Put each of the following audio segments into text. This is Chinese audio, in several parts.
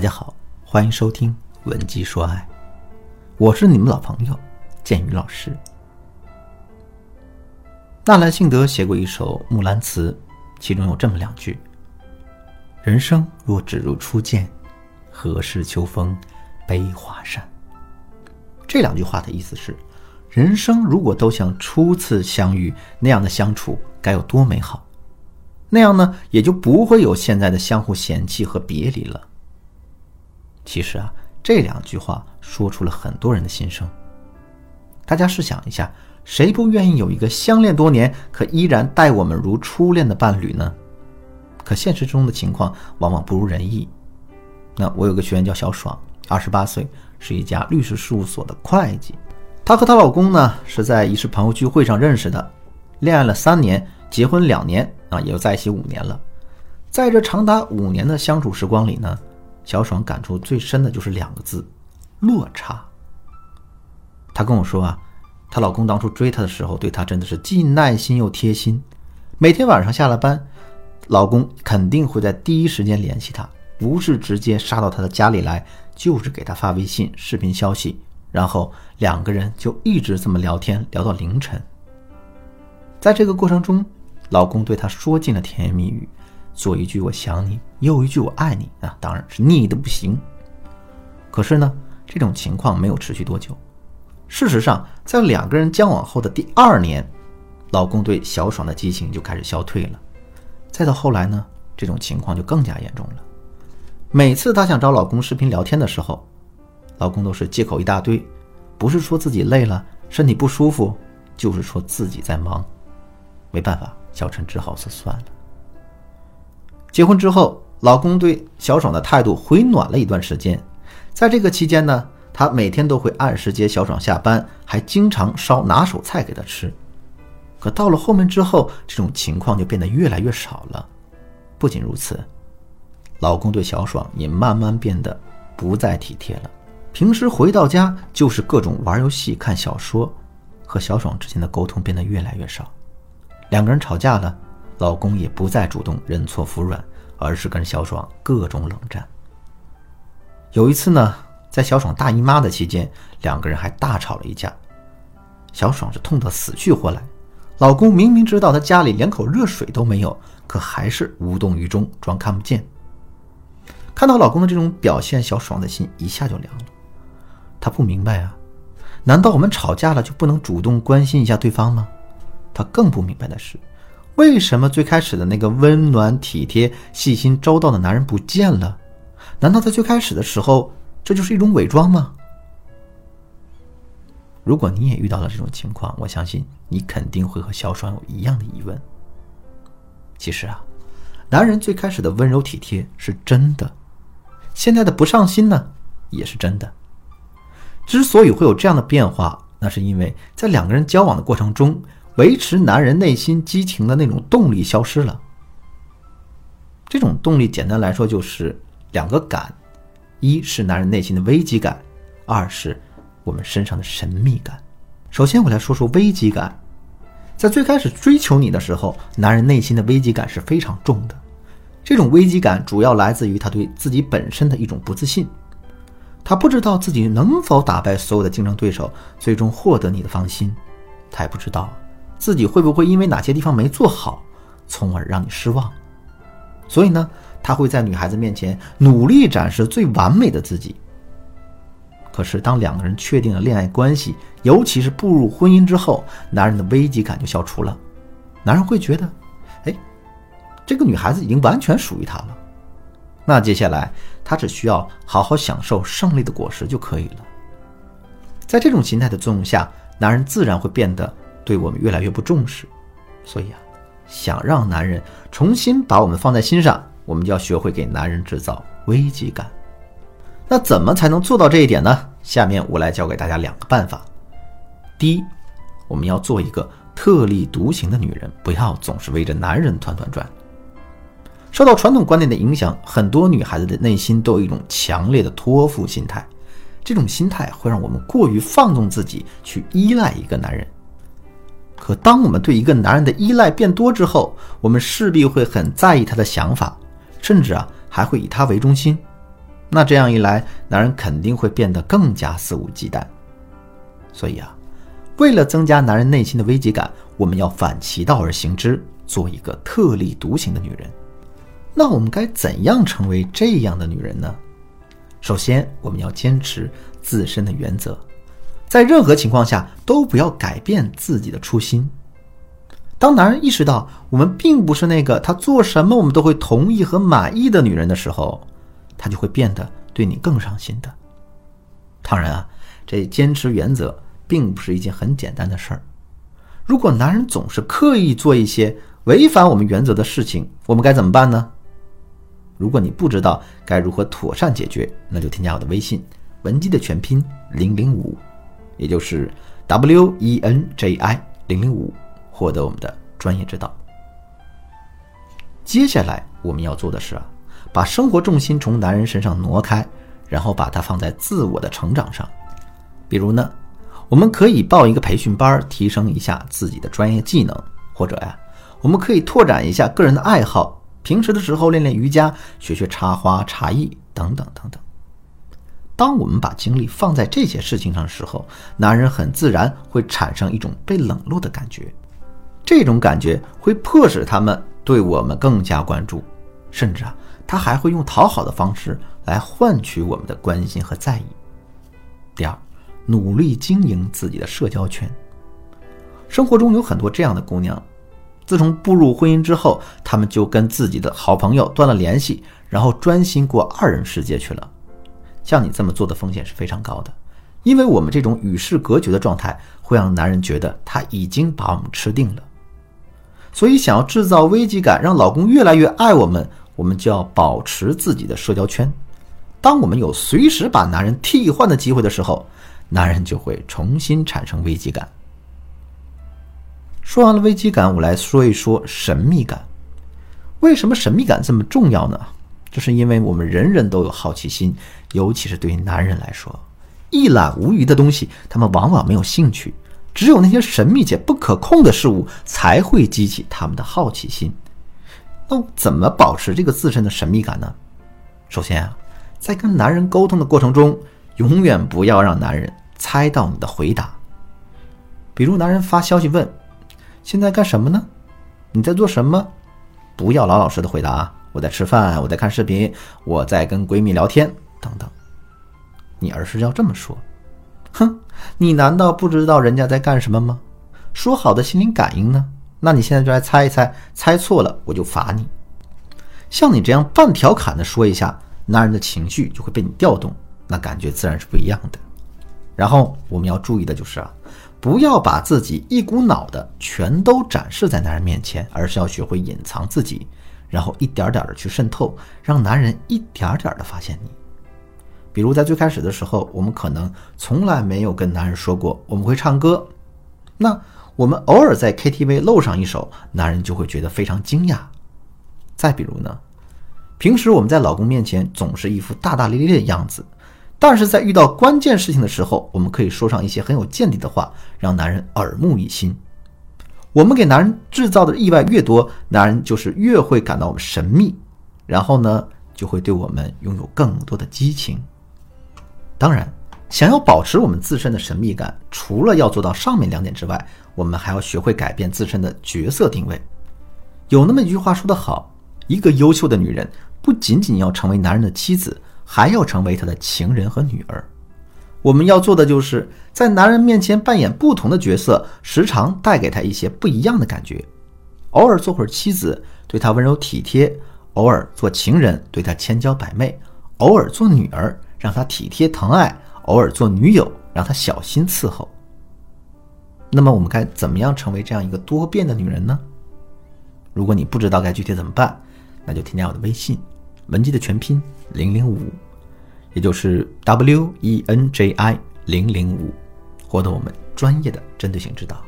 大家好，欢迎收听《文姬说爱》，我是你们老朋友建宇老师。纳兰性德写过一首《木兰辞》，其中有这么两句：“人生若只如初见，何事秋风悲画扇。”这两句话的意思是，人生如果都像初次相遇那样的相处，该有多美好！那样呢，也就不会有现在的相互嫌弃和别离了。其实啊，这两句话说出了很多人的心声。大家试想一下，谁不愿意有一个相恋多年可依然待我们如初恋的伴侣呢？可现实中的情况往往不如人意。那我有个学员叫小爽，二十八岁，是一家律师事务所的会计。她和她老公呢是在一次朋友聚会上认识的，恋爱了三年，结婚两年啊，也就在一起五年了。在这长达五年的相处时光里呢。小爽感触最深的就是两个字：落差。她跟我说啊，她老公当初追她的时候，对她真的是既耐心又贴心。每天晚上下了班，老公肯定会在第一时间联系她，不是直接杀到她的家里来，就是给她发微信、视频消息，然后两个人就一直这么聊天，聊到凌晨。在这个过程中，老公对她说尽了甜言蜜语。左一句我想你，右一句我爱你啊，当然是腻的不行。可是呢，这种情况没有持续多久。事实上，在两个人交往后的第二年，老公对小爽的激情就开始消退了。再到后来呢，这种情况就更加严重了。每次她想找老公视频聊天的时候，老公都是借口一大堆，不是说自己累了、身体不舒服，就是说自己在忙。没办法，小陈只好说算了。结婚之后，老公对小爽的态度回暖了一段时间。在这个期间呢，他每天都会按时接小爽下班，还经常烧拿手菜给她吃。可到了后面之后，这种情况就变得越来越少了。不仅如此，老公对小爽也慢慢变得不再体贴了。平时回到家就是各种玩游戏、看小说，和小爽之间的沟通变得越来越少。两个人吵架了。老公也不再主动认错服软，而是跟小爽各种冷战。有一次呢，在小爽大姨妈的期间，两个人还大吵了一架。小爽是痛得死去活来，老公明明知道她家里连口热水都没有，可还是无动于衷，装看不见。看到老公的这种表现，小爽的心一下就凉了。她不明白啊，难道我们吵架了就不能主动关心一下对方吗？她更不明白的是。为什么最开始的那个温暖体贴、细心周到的男人不见了？难道在最开始的时候，这就是一种伪装吗？如果你也遇到了这种情况，我相信你肯定会和小爽有一样的疑问。其实啊，男人最开始的温柔体贴是真的，现在的不上心呢也是真的。之所以会有这样的变化，那是因为在两个人交往的过程中。维持男人内心激情的那种动力消失了。这种动力简单来说就是两个感：一是男人内心的危机感，二是我们身上的神秘感。首先，我来说说危机感。在最开始追求你的时候，男人内心的危机感是非常重的。这种危机感主要来自于他对自己本身的一种不自信，他不知道自己能否打败所有的竞争对手，最终获得你的芳心。他也不知道。自己会不会因为哪些地方没做好，从而让你失望？所以呢，他会在女孩子面前努力展示最完美的自己。可是，当两个人确定了恋爱关系，尤其是步入婚姻之后，男人的危机感就消除了。男人会觉得，哎，这个女孩子已经完全属于他了。那接下来，他只需要好好享受胜利的果实就可以了。在这种心态的作用下，男人自然会变得。对我们越来越不重视，所以啊，想让男人重新把我们放在心上，我们就要学会给男人制造危机感。那怎么才能做到这一点呢？下面我来教给大家两个办法。第一，我们要做一个特立独行的女人，不要总是围着男人团团转。受到传统观念的影响，很多女孩子的内心都有一种强烈的托付心态，这种心态会让我们过于放纵自己，去依赖一个男人。可当我们对一个男人的依赖变多之后，我们势必会很在意他的想法，甚至啊还会以他为中心。那这样一来，男人肯定会变得更加肆无忌惮。所以啊，为了增加男人内心的危机感，我们要反其道而行之，做一个特立独行的女人。那我们该怎样成为这样的女人呢？首先，我们要坚持自身的原则，在任何情况下都不要改变自己的初心。当男人意识到我们并不是那个他做什么我们都会同意和满意的女人的时候，他就会变得对你更上心的。当然啊，这坚持原则并不是一件很简单的事儿。如果男人总是刻意做一些违反我们原则的事情，我们该怎么办呢？如果你不知道该如何妥善解决，那就添加我的微信文姬的全拼零零五，也就是 W E N J I 零零五。获得我们的专业指导。接下来我们要做的是啊，把生活重心从男人身上挪开，然后把它放在自我的成长上。比如呢，我们可以报一个培训班，提升一下自己的专业技能；或者呀，我们可以拓展一下个人的爱好，平时的时候练练瑜伽，学学插花、茶艺等等等等。当我们把精力放在这些事情上的时候，男人很自然会产生一种被冷落的感觉。这种感觉会迫使他们对我们更加关注，甚至啊，他还会用讨好的方式来换取我们的关心和在意。第二，努力经营自己的社交圈。生活中有很多这样的姑娘，自从步入婚姻之后，她们就跟自己的好朋友断了联系，然后专心过二人世界去了。像你这么做的风险是非常高的，因为我们这种与世隔绝的状态会让男人觉得他已经把我们吃定了。所以，想要制造危机感，让老公越来越爱我们，我们就要保持自己的社交圈。当我们有随时把男人替换的机会的时候，男人就会重新产生危机感。说完了危机感，我来说一说神秘感。为什么神秘感这么重要呢？这是因为我们人人都有好奇心，尤其是对于男人来说，一览无余的东西，他们往往没有兴趣。只有那些神秘且不可控的事物才会激起他们的好奇心。那怎么保持这个自身的神秘感呢？首先啊，在跟男人沟通的过程中，永远不要让男人猜到你的回答。比如，男人发消息问：“现在干什么呢？你在做什么？”不要老老实的回答：“我在吃饭，我在看视频，我在跟闺蜜聊天，等等。”你而是要这么说。哼，你难道不知道人家在干什么吗？说好的心灵感应呢？那你现在就来猜一猜，猜错了我就罚你。像你这样半调侃的说一下，男人的情绪就会被你调动，那感觉自然是不一样的。然后我们要注意的就是啊，不要把自己一股脑的全都展示在男人面前，而是要学会隐藏自己，然后一点点的去渗透，让男人一点点的发现你。比如在最开始的时候，我们可能从来没有跟男人说过我们会唱歌，那我们偶尔在 KTV 露上一首，男人就会觉得非常惊讶。再比如呢，平时我们在老公面前总是一副大大咧咧的样子，但是在遇到关键事情的时候，我们可以说上一些很有见地的话，让男人耳目一新。我们给男人制造的意外越多，男人就是越会感到我们神秘，然后呢，就会对我们拥有更多的激情。当然，想要保持我们自身的神秘感，除了要做到上面两点之外，我们还要学会改变自身的角色定位。有那么一句话说得好：一个优秀的女人，不仅仅要成为男人的妻子，还要成为他的情人和女儿。我们要做的就是在男人面前扮演不同的角色，时常带给他一些不一样的感觉。偶尔做会儿妻子，对他温柔体贴；偶尔做情人，对他千娇百媚；偶尔做女儿。让他体贴疼爱，偶尔做女友，让他小心伺候。那么我们该怎么样成为这样一个多变的女人呢？如果你不知道该具体怎么办，那就添加我的微信，文姬的全拼零零五，也就是 W E N J I 零零五，获得我们专业的针对性指导。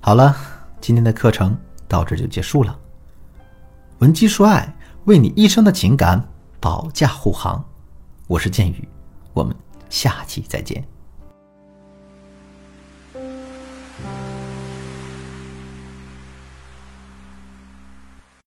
好了，今天的课程到这就结束了。文姬说爱，为你一生的情感保驾护航。我是剑宇，我们下期再见。